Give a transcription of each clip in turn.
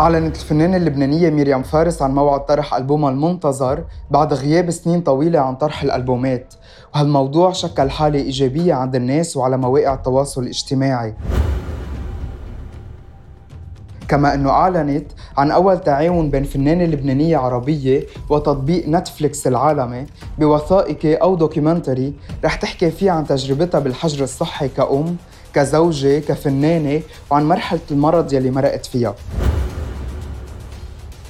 أعلنت الفنانة اللبنانية مريم فارس عن موعد طرح ألبومها المنتظر بعد غياب سنين طويلة عن طرح الألبومات. وهالموضوع شكل حالة إيجابية عند الناس وعلى مواقع التواصل الاجتماعي. كما أنه أعلنت عن أول تعاون بين فنانة لبنانية عربية وتطبيق نتفليكس العالمي بوثائقي أو documentary رح تحكي فيه عن تجربتها بالحجر الصحي كأم كزوجة كفنانة وعن مرحلة المرض يلي مرقت فيها.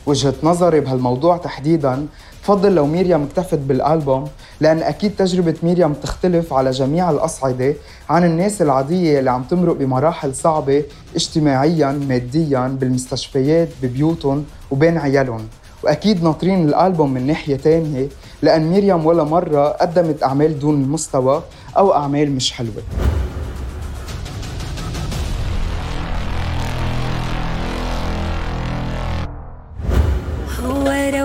وجهة نظري بهالموضوع تحديدا بفضل لو ميريام اكتفت بالألبوم لأن أكيد تجربة ميريام تختلف على جميع الأصعدة عن الناس العادية اللي عم تمرق بمراحل صعبة اجتماعيا ماديا بالمستشفيات ببيوتهم وبين عيالهم. وأكيد ناطرين الألبوم من ناحية تانية لأن ميريام ولا مرة قدمت أعمال دون المستوى أو أعمال مش حلوة.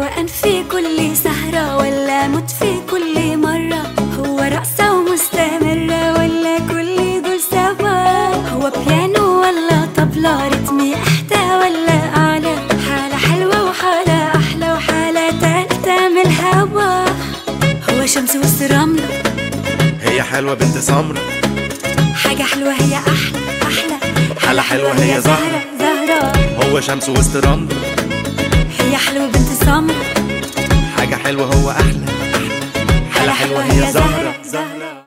روقان في كل سهرة ولا موت في كل مرة. هو رقصة ومستمرة ولا كل دول سوا. هو بيانو ولا طبلة رتمي أحدى ولا أعلى. حالة حلوة وحالة أحلى وحالة تالتة من الهوا. هو شمس وسط رملة هي حلوة بنت سمرة حاجة حلوة هي أحلى أحلى. حالة حلوة هي زهرة زهرة. هو شمس وسط رملة هي حلوة بنت سمرة حاجة حلوة هو أحلى. أحلى حالة حلوة هي زهرة. زهرة.